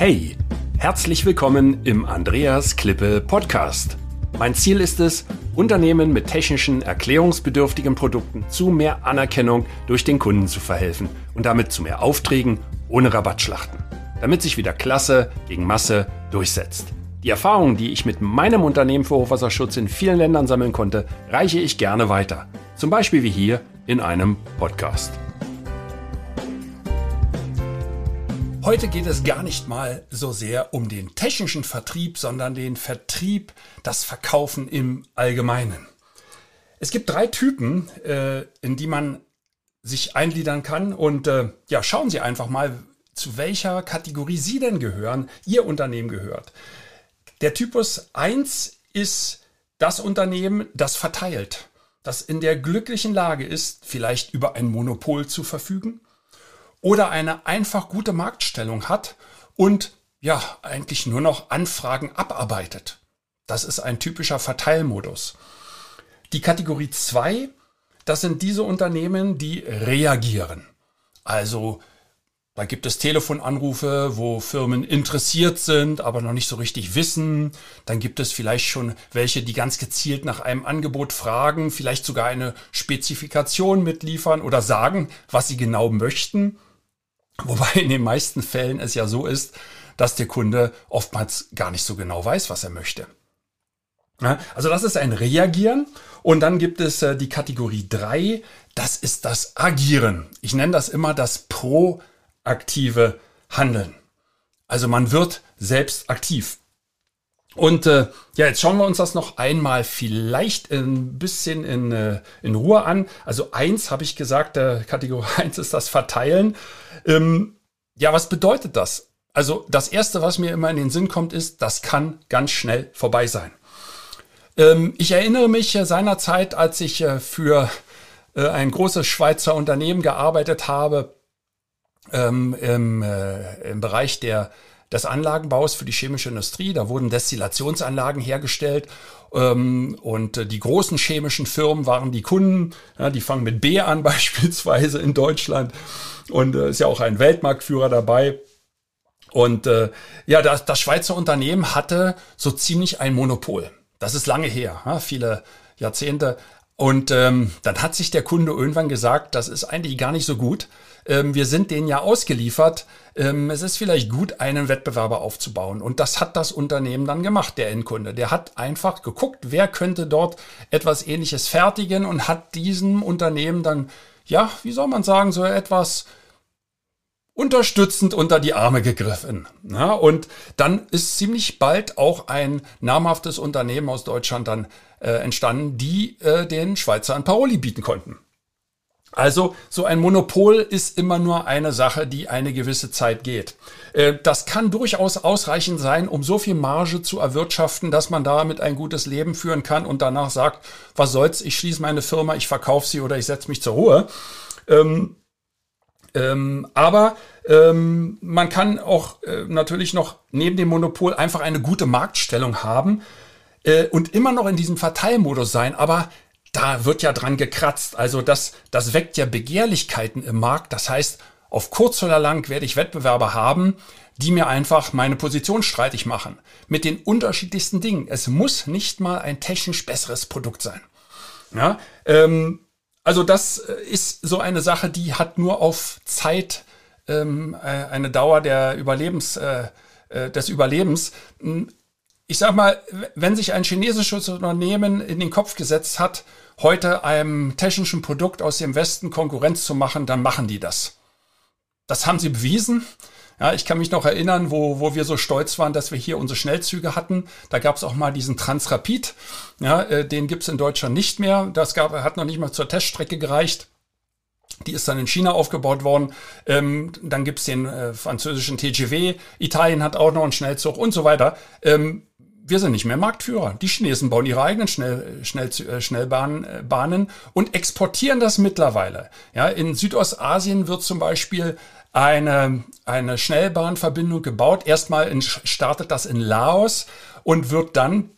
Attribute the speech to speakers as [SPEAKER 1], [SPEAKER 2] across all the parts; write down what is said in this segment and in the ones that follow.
[SPEAKER 1] Hey, herzlich willkommen im Andreas Klippe Podcast. Mein Ziel ist es, Unternehmen mit technischen, erklärungsbedürftigen Produkten zu mehr Anerkennung durch den Kunden zu verhelfen und damit zu mehr Aufträgen ohne Rabattschlachten, damit sich wieder Klasse gegen Masse durchsetzt. Die Erfahrungen, die ich mit meinem Unternehmen für Hochwasserschutz in vielen Ländern sammeln konnte, reiche ich gerne weiter. Zum Beispiel wie hier in einem Podcast. Heute geht es gar nicht mal so sehr um den technischen Vertrieb, sondern den Vertrieb, das Verkaufen im Allgemeinen. Es gibt drei Typen, äh, in die man sich eingliedern kann. Und äh, ja, schauen Sie einfach mal, zu welcher Kategorie Sie denn gehören, Ihr Unternehmen gehört. Der Typus 1 ist das Unternehmen, das verteilt, das in der glücklichen Lage ist, vielleicht über ein Monopol zu verfügen oder eine einfach gute Marktstellung hat und ja, eigentlich nur noch Anfragen abarbeitet. Das ist ein typischer Verteilmodus. Die Kategorie 2, das sind diese Unternehmen, die reagieren. Also da gibt es Telefonanrufe, wo Firmen interessiert sind, aber noch nicht so richtig wissen. Dann gibt es vielleicht schon welche, die ganz gezielt nach einem Angebot fragen, vielleicht sogar eine Spezifikation mitliefern oder sagen, was sie genau möchten. Wobei in den meisten Fällen es ja so ist, dass der Kunde oftmals gar nicht so genau weiß, was er möchte. Also das ist ein Reagieren. Und dann gibt es äh, die Kategorie drei. Das ist das Agieren. Ich nenne das immer das proaktive Handeln. Also man wird selbst aktiv. Und äh, ja, jetzt schauen wir uns das noch einmal vielleicht ein bisschen in, äh, in Ruhe an. Also eins habe ich gesagt, äh, Kategorie eins ist das Verteilen. Ähm, ja, was bedeutet das? Also das Erste, was mir immer in den Sinn kommt, ist, das kann ganz schnell vorbei sein. Ähm, ich erinnere mich äh, seinerzeit, als ich äh, für äh, ein großes Schweizer Unternehmen gearbeitet habe, ähm, im, äh, im Bereich der, des Anlagenbaus für die chemische Industrie. Da wurden Destillationsanlagen hergestellt ähm, und äh, die großen chemischen Firmen waren die Kunden. Die fangen mit B an beispielsweise in Deutschland und äh, ist ja auch ein Weltmarktführer dabei. Und äh, ja, das, das Schweizer Unternehmen hatte so ziemlich ein Monopol. Das ist lange her, viele Jahrzehnte. Und ähm, dann hat sich der Kunde irgendwann gesagt, das ist eigentlich gar nicht so gut. Ähm, wir sind denen ja ausgeliefert. Ähm, es ist vielleicht gut, einen Wettbewerber aufzubauen. Und das hat das Unternehmen dann gemacht, der Endkunde. Der hat einfach geguckt, wer könnte dort etwas Ähnliches fertigen und hat diesem Unternehmen dann, ja, wie soll man sagen, so etwas unterstützend unter die Arme gegriffen. Ja, und dann ist ziemlich bald auch ein namhaftes Unternehmen aus Deutschland dann äh, entstanden, die äh, den Schweizer ein Paroli bieten konnten. Also so ein Monopol ist immer nur eine Sache, die eine gewisse Zeit geht. Äh, das kann durchaus ausreichend sein, um so viel Marge zu erwirtschaften, dass man damit ein gutes Leben führen kann und danach sagt, was soll's, ich schließe meine Firma, ich verkaufe sie oder ich setze mich zur Ruhe. Ähm, ähm, aber ähm, man kann auch äh, natürlich noch neben dem Monopol einfach eine gute Marktstellung haben äh, und immer noch in diesem Verteilmodus sein. Aber da wird ja dran gekratzt. Also das, das weckt ja Begehrlichkeiten im Markt. Das heißt, auf kurz oder lang werde ich Wettbewerber haben, die mir einfach meine Position streitig machen. Mit den unterschiedlichsten Dingen. Es muss nicht mal ein technisch besseres Produkt sein. Ja, ähm, also das äh, ist so eine Sache, die hat nur auf Zeit ähm, äh, eine Dauer der Überlebens, äh, des Überlebens. Ich sag mal, wenn sich ein chinesisches Unternehmen in den Kopf gesetzt hat, heute einem technischen Produkt aus dem Westen Konkurrenz zu machen, dann machen die das. Das haben sie bewiesen. Ja, ich kann mich noch erinnern, wo, wo wir so stolz waren, dass wir hier unsere Schnellzüge hatten. Da gab es auch mal diesen Transrapid. Ja, äh, den gibt's in Deutschland nicht mehr. Das gab, hat noch nicht mal zur Teststrecke gereicht. Die ist dann in China aufgebaut worden. Ähm, dann gibt's den äh, französischen TGW. Italien hat auch noch einen Schnellzug und so weiter. Ähm, wir sind nicht mehr Marktführer. Die Chinesen bauen ihre eigenen Schnell, Schnell, äh, Schnellbahnen äh, und exportieren das mittlerweile. Ja, in Südostasien wird zum Beispiel eine, eine Schnellbahnverbindung gebaut. Erstmal in, startet das in Laos und wird dann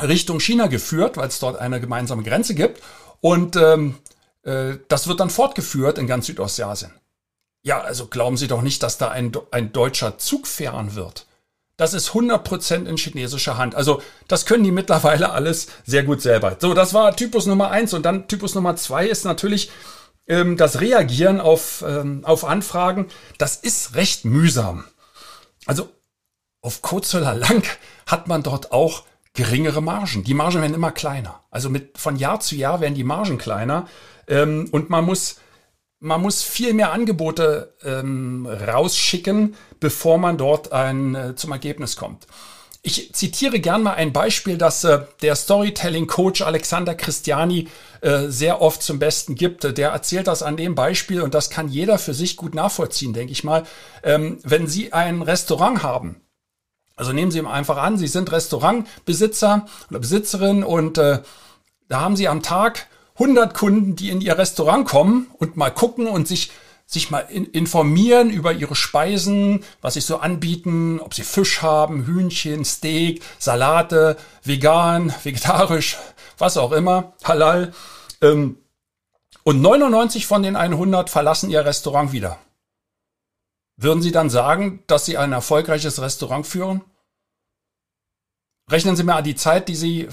[SPEAKER 1] Richtung China geführt, weil es dort eine gemeinsame Grenze gibt. Und ähm, äh, das wird dann fortgeführt in ganz Südostasien. Ja, also glauben Sie doch nicht, dass da ein, ein deutscher Zug fahren wird. Das ist 100% in chinesischer Hand. Also das können die mittlerweile alles sehr gut selber. So, das war Typus Nummer eins und dann Typus Nummer zwei ist natürlich ähm, das Reagieren auf, ähm, auf Anfragen. Das ist recht mühsam. Also auf kurz oder lang hat man dort auch geringere Margen. Die Margen werden immer kleiner. Also mit, von Jahr zu Jahr werden die Margen kleiner ähm, und man muss man muss viel mehr Angebote ähm, rausschicken, bevor man dort ein, äh, zum Ergebnis kommt. Ich zitiere gern mal ein Beispiel, das äh, der Storytelling-Coach Alexander Christiani äh, sehr oft zum Besten gibt. Der erzählt das an dem Beispiel und das kann jeder für sich gut nachvollziehen, denke ich mal. Ähm, wenn Sie ein Restaurant haben, also nehmen Sie einfach an, Sie sind Restaurantbesitzer oder Besitzerin und äh, da haben Sie am Tag 100 Kunden, die in ihr Restaurant kommen und mal gucken und sich sich mal in, informieren über ihre Speisen, was sie so anbieten, ob sie Fisch haben, Hühnchen, Steak, Salate, vegan, vegetarisch, was auch immer, halal. Ähm, und 99 von den 100 verlassen ihr Restaurant wieder. Würden Sie dann sagen, dass Sie ein erfolgreiches Restaurant führen? Rechnen Sie mal die Zeit, die Sie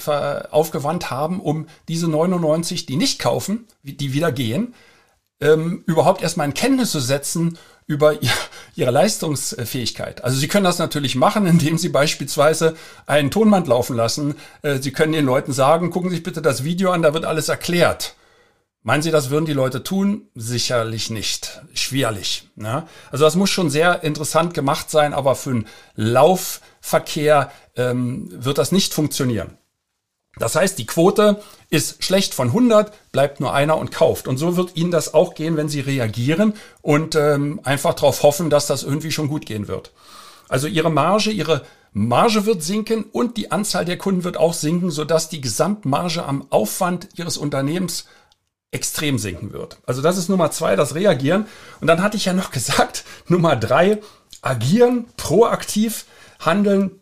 [SPEAKER 1] aufgewandt haben, um diese 99, die nicht kaufen, die wieder gehen, ähm, überhaupt erstmal in Kenntnis zu setzen über ihr, ihre Leistungsfähigkeit. Also Sie können das natürlich machen, indem Sie beispielsweise einen Tonband laufen lassen. Äh, Sie können den Leuten sagen, gucken Sie sich bitte das Video an, da wird alles erklärt. Meinen Sie, das würden die Leute tun? Sicherlich nicht. Schwerlich. Ne? Also das muss schon sehr interessant gemacht sein, aber für einen Laufverkehr ähm, wird das nicht funktionieren. Das heißt, die Quote ist schlecht von 100, bleibt nur einer und kauft. Und so wird Ihnen das auch gehen, wenn Sie reagieren und ähm, einfach darauf hoffen, dass das irgendwie schon gut gehen wird. Also Ihre Marge, Ihre Marge wird sinken und die Anzahl der Kunden wird auch sinken, sodass die Gesamtmarge am Aufwand Ihres Unternehmens extrem sinken wird. Also das ist Nummer zwei, das Reagieren. Und dann hatte ich ja noch gesagt, Nummer drei, agieren, proaktiv handeln.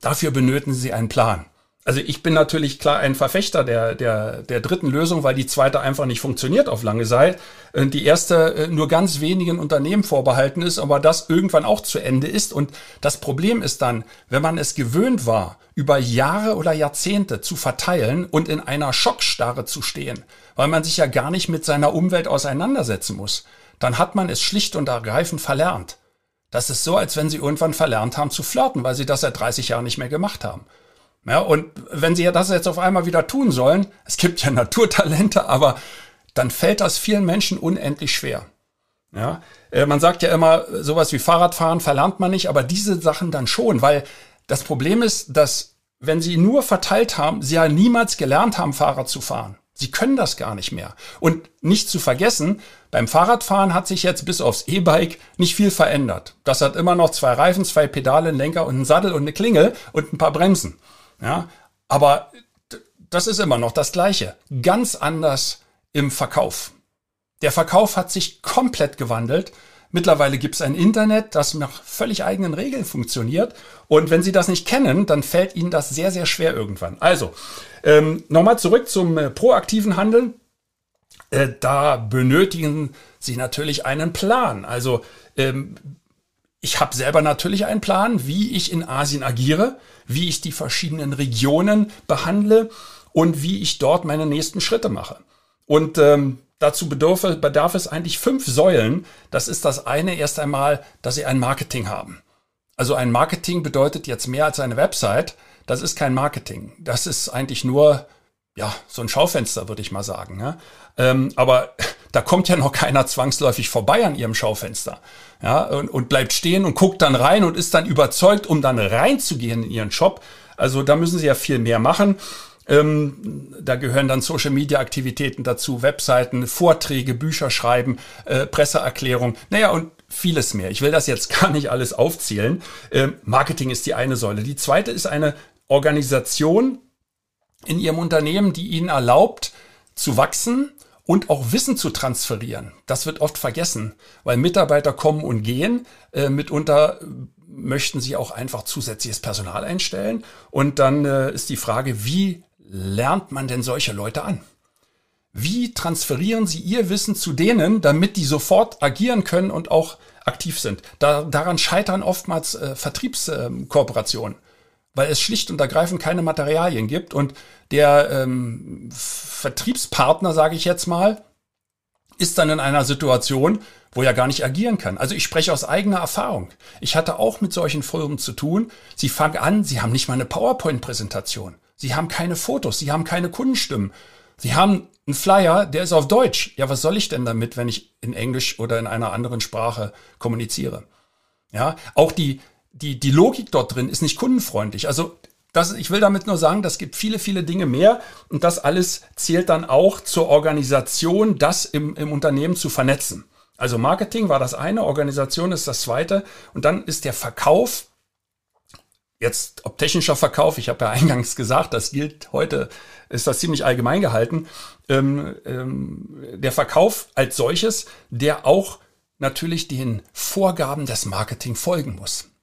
[SPEAKER 1] Dafür benötigen Sie einen Plan. Also ich bin natürlich klar ein Verfechter der, der, der dritten Lösung, weil die zweite einfach nicht funktioniert auf lange Zeit. Äh, die erste äh, nur ganz wenigen Unternehmen vorbehalten ist, aber das irgendwann auch zu Ende ist. Und das Problem ist dann, wenn man es gewöhnt war, über Jahre oder Jahrzehnte zu verteilen und in einer Schockstarre zu stehen, weil man sich ja gar nicht mit seiner Umwelt auseinandersetzen muss, dann hat man es schlicht und ergreifend verlernt. Das ist so, als wenn sie irgendwann verlernt haben zu flirten, weil sie das seit 30 Jahren nicht mehr gemacht haben. Ja, und wenn sie ja das jetzt auf einmal wieder tun sollen, es gibt ja Naturtalente, aber dann fällt das vielen Menschen unendlich schwer. Ja, äh, man sagt ja immer, sowas wie Fahrradfahren verlernt man nicht, aber diese Sachen dann schon, weil das Problem ist, dass wenn sie nur verteilt haben, sie ja niemals gelernt haben, Fahrrad zu fahren. Sie können das gar nicht mehr. Und nicht zu vergessen, beim Fahrradfahren hat sich jetzt bis aufs E-Bike nicht viel verändert. Das hat immer noch zwei Reifen, zwei Pedale, einen Lenker und einen Sattel und eine Klingel und ein paar Bremsen. Ja, aber das ist immer noch das Gleiche. Ganz anders im Verkauf. Der Verkauf hat sich komplett gewandelt. Mittlerweile gibt es ein Internet, das nach völlig eigenen Regeln funktioniert. Und wenn Sie das nicht kennen, dann fällt Ihnen das sehr, sehr schwer irgendwann. Also, ähm, nochmal zurück zum äh, proaktiven Handeln. Äh, da benötigen Sie natürlich einen Plan. Also, ähm, ich habe selber natürlich einen Plan, wie ich in Asien agiere, wie ich die verschiedenen Regionen behandle und wie ich dort meine nächsten Schritte mache. Und ähm, dazu bedarf, bedarf es eigentlich fünf Säulen. Das ist das eine erst einmal, dass Sie ein Marketing haben. Also ein Marketing bedeutet jetzt mehr als eine Website. Das ist kein Marketing. Das ist eigentlich nur ja, so ein Schaufenster, würde ich mal sagen. Ne? Ähm, aber da kommt ja noch keiner zwangsläufig vorbei an ihrem Schaufenster. Ja, und, und bleibt stehen und guckt dann rein und ist dann überzeugt, um dann reinzugehen in ihren Shop. Also da müssen sie ja viel mehr machen. Ähm, da gehören dann Social Media Aktivitäten dazu, Webseiten, Vorträge, Bücher schreiben, äh, Presseerklärung, naja, und vieles mehr. Ich will das jetzt gar nicht alles aufzählen. Ähm, Marketing ist die eine Säule. Die zweite ist eine Organisation, in ihrem Unternehmen, die ihnen erlaubt zu wachsen und auch Wissen zu transferieren. Das wird oft vergessen, weil Mitarbeiter kommen und gehen. Äh, mitunter möchten sie auch einfach zusätzliches Personal einstellen. Und dann äh, ist die Frage, wie lernt man denn solche Leute an? Wie transferieren Sie Ihr Wissen zu denen, damit die sofort agieren können und auch aktiv sind? Da, daran scheitern oftmals äh, Vertriebskooperationen, weil es schlicht und ergreifend keine Materialien gibt und der ähm, Vertriebspartner, sage ich jetzt mal, ist dann in einer Situation, wo er gar nicht agieren kann. Also ich spreche aus eigener Erfahrung. Ich hatte auch mit solchen Firmen zu tun. Sie fangen an, sie haben nicht mal eine PowerPoint-Präsentation. Sie haben keine Fotos, sie haben keine Kundenstimmen. Sie haben einen Flyer, der ist auf Deutsch. Ja, was soll ich denn damit, wenn ich in Englisch oder in einer anderen Sprache kommuniziere? Ja, auch die, die, die Logik dort drin ist nicht kundenfreundlich. Also das, ich will damit nur sagen, das gibt viele, viele Dinge mehr und das alles zählt dann auch zur Organisation, das im, im Unternehmen zu vernetzen. Also Marketing war das eine, Organisation ist das zweite und dann ist der Verkauf, jetzt ob technischer Verkauf, ich habe ja eingangs gesagt, das gilt heute, ist das ziemlich allgemein gehalten, ähm, ähm, der Verkauf als solches, der auch natürlich den Vorgaben des Marketing folgen muss.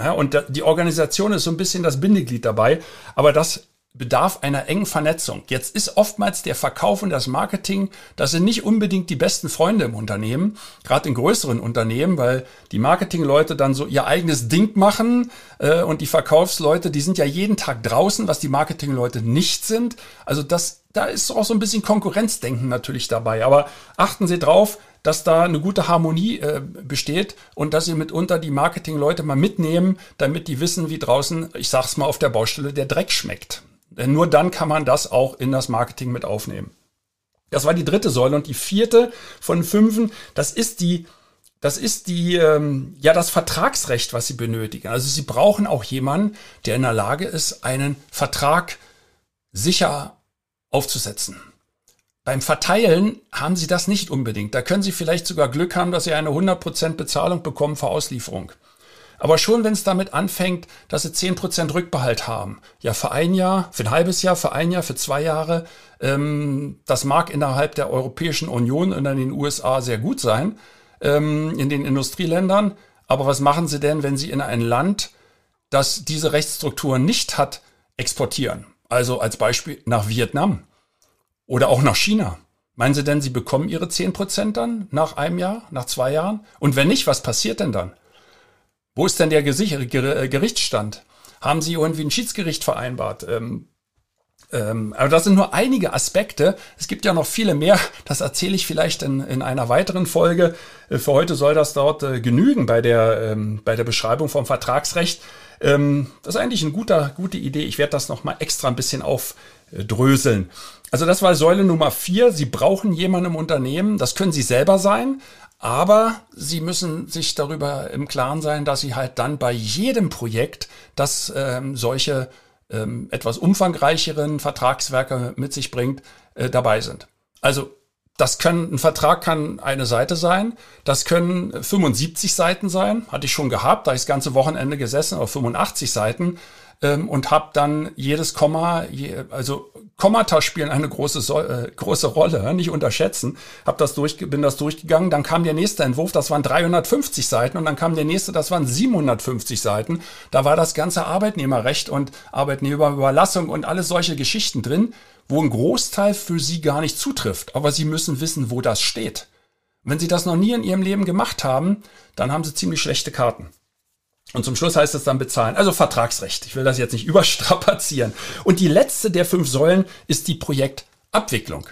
[SPEAKER 1] Ja, und die Organisation ist so ein bisschen das Bindeglied dabei, aber das bedarf einer engen Vernetzung. Jetzt ist oftmals der Verkauf und das Marketing, das sind nicht unbedingt die besten Freunde im Unternehmen, gerade in größeren Unternehmen, weil die Marketingleute dann so ihr eigenes Ding machen äh, und die Verkaufsleute, die sind ja jeden Tag draußen, was die Marketingleute nicht sind. Also das, da ist auch so ein bisschen Konkurrenzdenken natürlich dabei. Aber achten Sie drauf, dass da eine gute Harmonie äh, besteht und dass Sie mitunter die Marketingleute mal mitnehmen, damit die wissen, wie draußen, ich sag's mal auf der Baustelle, der Dreck schmeckt. Denn nur dann kann man das auch in das Marketing mit aufnehmen. Das war die dritte Säule und die vierte von fünfen, das ist die, das ist die, ähm, ja, das Vertragsrecht, was Sie benötigen. Also Sie brauchen auch jemanden, der in der Lage ist, einen Vertrag sicher aufzusetzen. Beim Verteilen haben Sie das nicht unbedingt. Da können Sie vielleicht sogar Glück haben, dass Sie eine 100% Bezahlung bekommen für Auslieferung. Aber schon wenn es damit anfängt, dass sie zehn Prozent Rückbehalt haben, ja für ein Jahr, für ein halbes Jahr, für ein Jahr, für zwei Jahre, ähm, das mag innerhalb der Europäischen Union und in den USA sehr gut sein, ähm, in den Industrieländern. Aber was machen sie denn, wenn sie in ein Land, das diese Rechtsstrukturen nicht hat, exportieren? Also als Beispiel nach Vietnam oder auch nach China. Meinen Sie denn, Sie bekommen Ihre zehn Prozent dann nach einem Jahr, nach zwei Jahren? Und wenn nicht, was passiert denn dann? Wo ist denn der äh, Gerichtsstand? Haben Sie irgendwie ein Schiedsgericht vereinbart? Ähm, ähm, aber das sind nur einige Aspekte. Es gibt ja noch viele mehr. Das erzähle ich vielleicht in, in einer weiteren Folge. Äh, für heute soll das dort äh, genügen bei der, ähm, bei der Beschreibung vom Vertragsrecht. Ähm, das ist eigentlich eine gute, Idee. Ich werde das nochmal extra ein bisschen aufdröseln. Also das war Säule Nummer vier. Sie brauchen jemanden im Unternehmen. Das können Sie selber sein. Aber sie müssen sich darüber im Klaren sein, dass sie halt dann bei jedem Projekt, das ähm, solche ähm, etwas umfangreicheren Vertragswerke mit sich bringt, äh, dabei sind. Also das können, ein Vertrag kann eine Seite sein, das können 75 Seiten sein, hatte ich schon gehabt, da ich das ganze Wochenende gesessen auf 85 Seiten ähm, und habe dann jedes Komma, je, also Kommata spielen eine große, äh, große Rolle, nicht unterschätzen. Hab das durch, bin das durchgegangen, dann kam der nächste Entwurf, das waren 350 Seiten und dann kam der nächste, das waren 750 Seiten. Da war das ganze Arbeitnehmerrecht und Arbeitnehmerüberlassung und alles solche Geschichten drin, wo ein Großteil für Sie gar nicht zutrifft. Aber Sie müssen wissen, wo das steht. Wenn Sie das noch nie in Ihrem Leben gemacht haben, dann haben Sie ziemlich schlechte Karten. Und zum Schluss heißt es dann bezahlen. Also Vertragsrecht. Ich will das jetzt nicht überstrapazieren. Und die letzte der fünf Säulen ist die Projektabwicklung.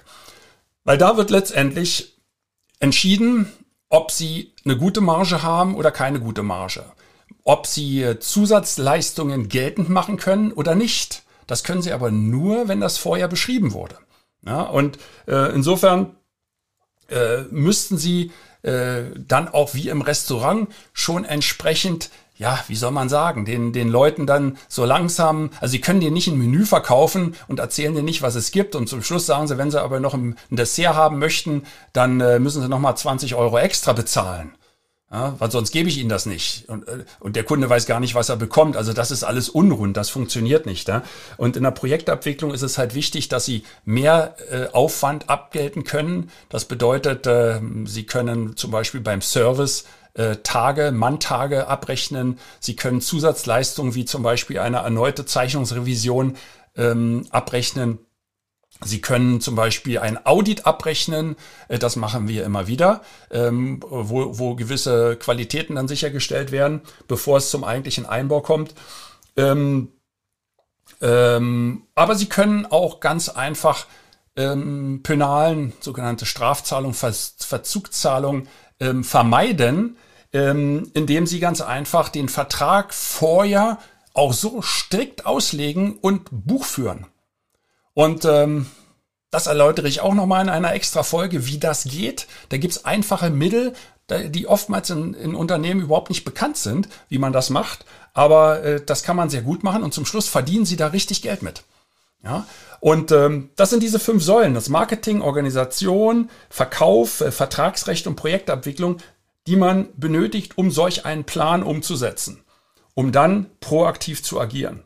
[SPEAKER 1] Weil da wird letztendlich entschieden, ob Sie eine gute Marge haben oder keine gute Marge. Ob Sie Zusatzleistungen geltend machen können oder nicht. Das können Sie aber nur, wenn das vorher beschrieben wurde. Ja, und äh, insofern äh, müssten Sie äh, dann auch wie im Restaurant schon entsprechend ja, wie soll man sagen, den, den Leuten dann so langsam, also sie können dir nicht ein Menü verkaufen und erzählen dir nicht, was es gibt und zum Schluss sagen sie, wenn sie aber noch ein, Dessert haben möchten, dann äh, müssen sie nochmal 20 Euro extra bezahlen. Ja, weil sonst gebe ich ihnen das nicht. Und, äh, und der Kunde weiß gar nicht, was er bekommt. Also das ist alles unrund, das funktioniert nicht. Ja? Und in der Projektabwicklung ist es halt wichtig, dass sie mehr äh, Aufwand abgelten können. Das bedeutet, äh, sie können zum Beispiel beim Service äh, Tage, Manntage abrechnen. Sie können Zusatzleistungen wie zum Beispiel eine erneute Zeichnungsrevision ähm, abrechnen. Sie können zum Beispiel ein Audit abrechnen, äh, das machen wir immer wieder, ähm, wo, wo gewisse Qualitäten dann sichergestellt werden, bevor es zum eigentlichen Einbau kommt. Ähm, ähm, aber Sie können auch ganz einfach Penalen, sogenannte Strafzahlung, Ver Verzugszahlung ähm, vermeiden, ähm, indem Sie ganz einfach den Vertrag vorher auch so strikt auslegen und Buch führen. Und ähm, das erläutere ich auch nochmal in einer extra Folge, wie das geht. Da gibt's einfache Mittel, die oftmals in, in, Unternehmen überhaupt nicht bekannt sind, wie man das macht. Aber äh, das kann man sehr gut machen und zum Schluss verdienen sie da richtig Geld mit. Ja? Und ähm, das sind diese fünf Säulen. Das Marketing, Organisation, Verkauf, äh, Vertragsrecht und Projektabwicklung, die man benötigt, um solch einen Plan umzusetzen, um dann proaktiv zu agieren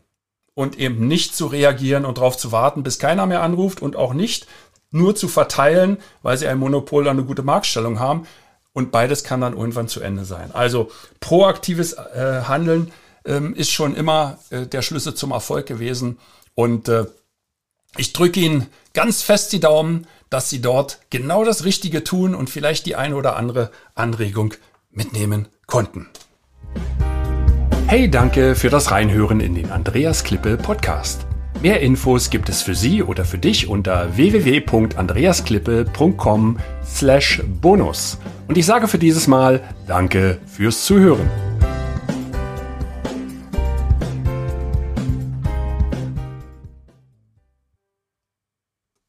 [SPEAKER 1] und eben nicht zu reagieren und darauf zu warten, bis keiner mehr anruft und auch nicht nur zu verteilen, weil sie ein Monopol an eine gute Marktstellung haben. Und beides kann dann irgendwann zu Ende sein. Also proaktives äh, Handeln ähm, ist schon immer äh, der Schlüssel zum Erfolg gewesen. Und äh, ich drücke Ihnen ganz fest die Daumen, dass Sie dort genau das Richtige tun und vielleicht die eine oder andere Anregung mitnehmen konnten. Hey, danke für das Reinhören in den Andreas Klippe Podcast. Mehr Infos gibt es für Sie oder für dich unter www.andreasklippe.com slash bonus. Und ich sage für dieses Mal Danke fürs Zuhören.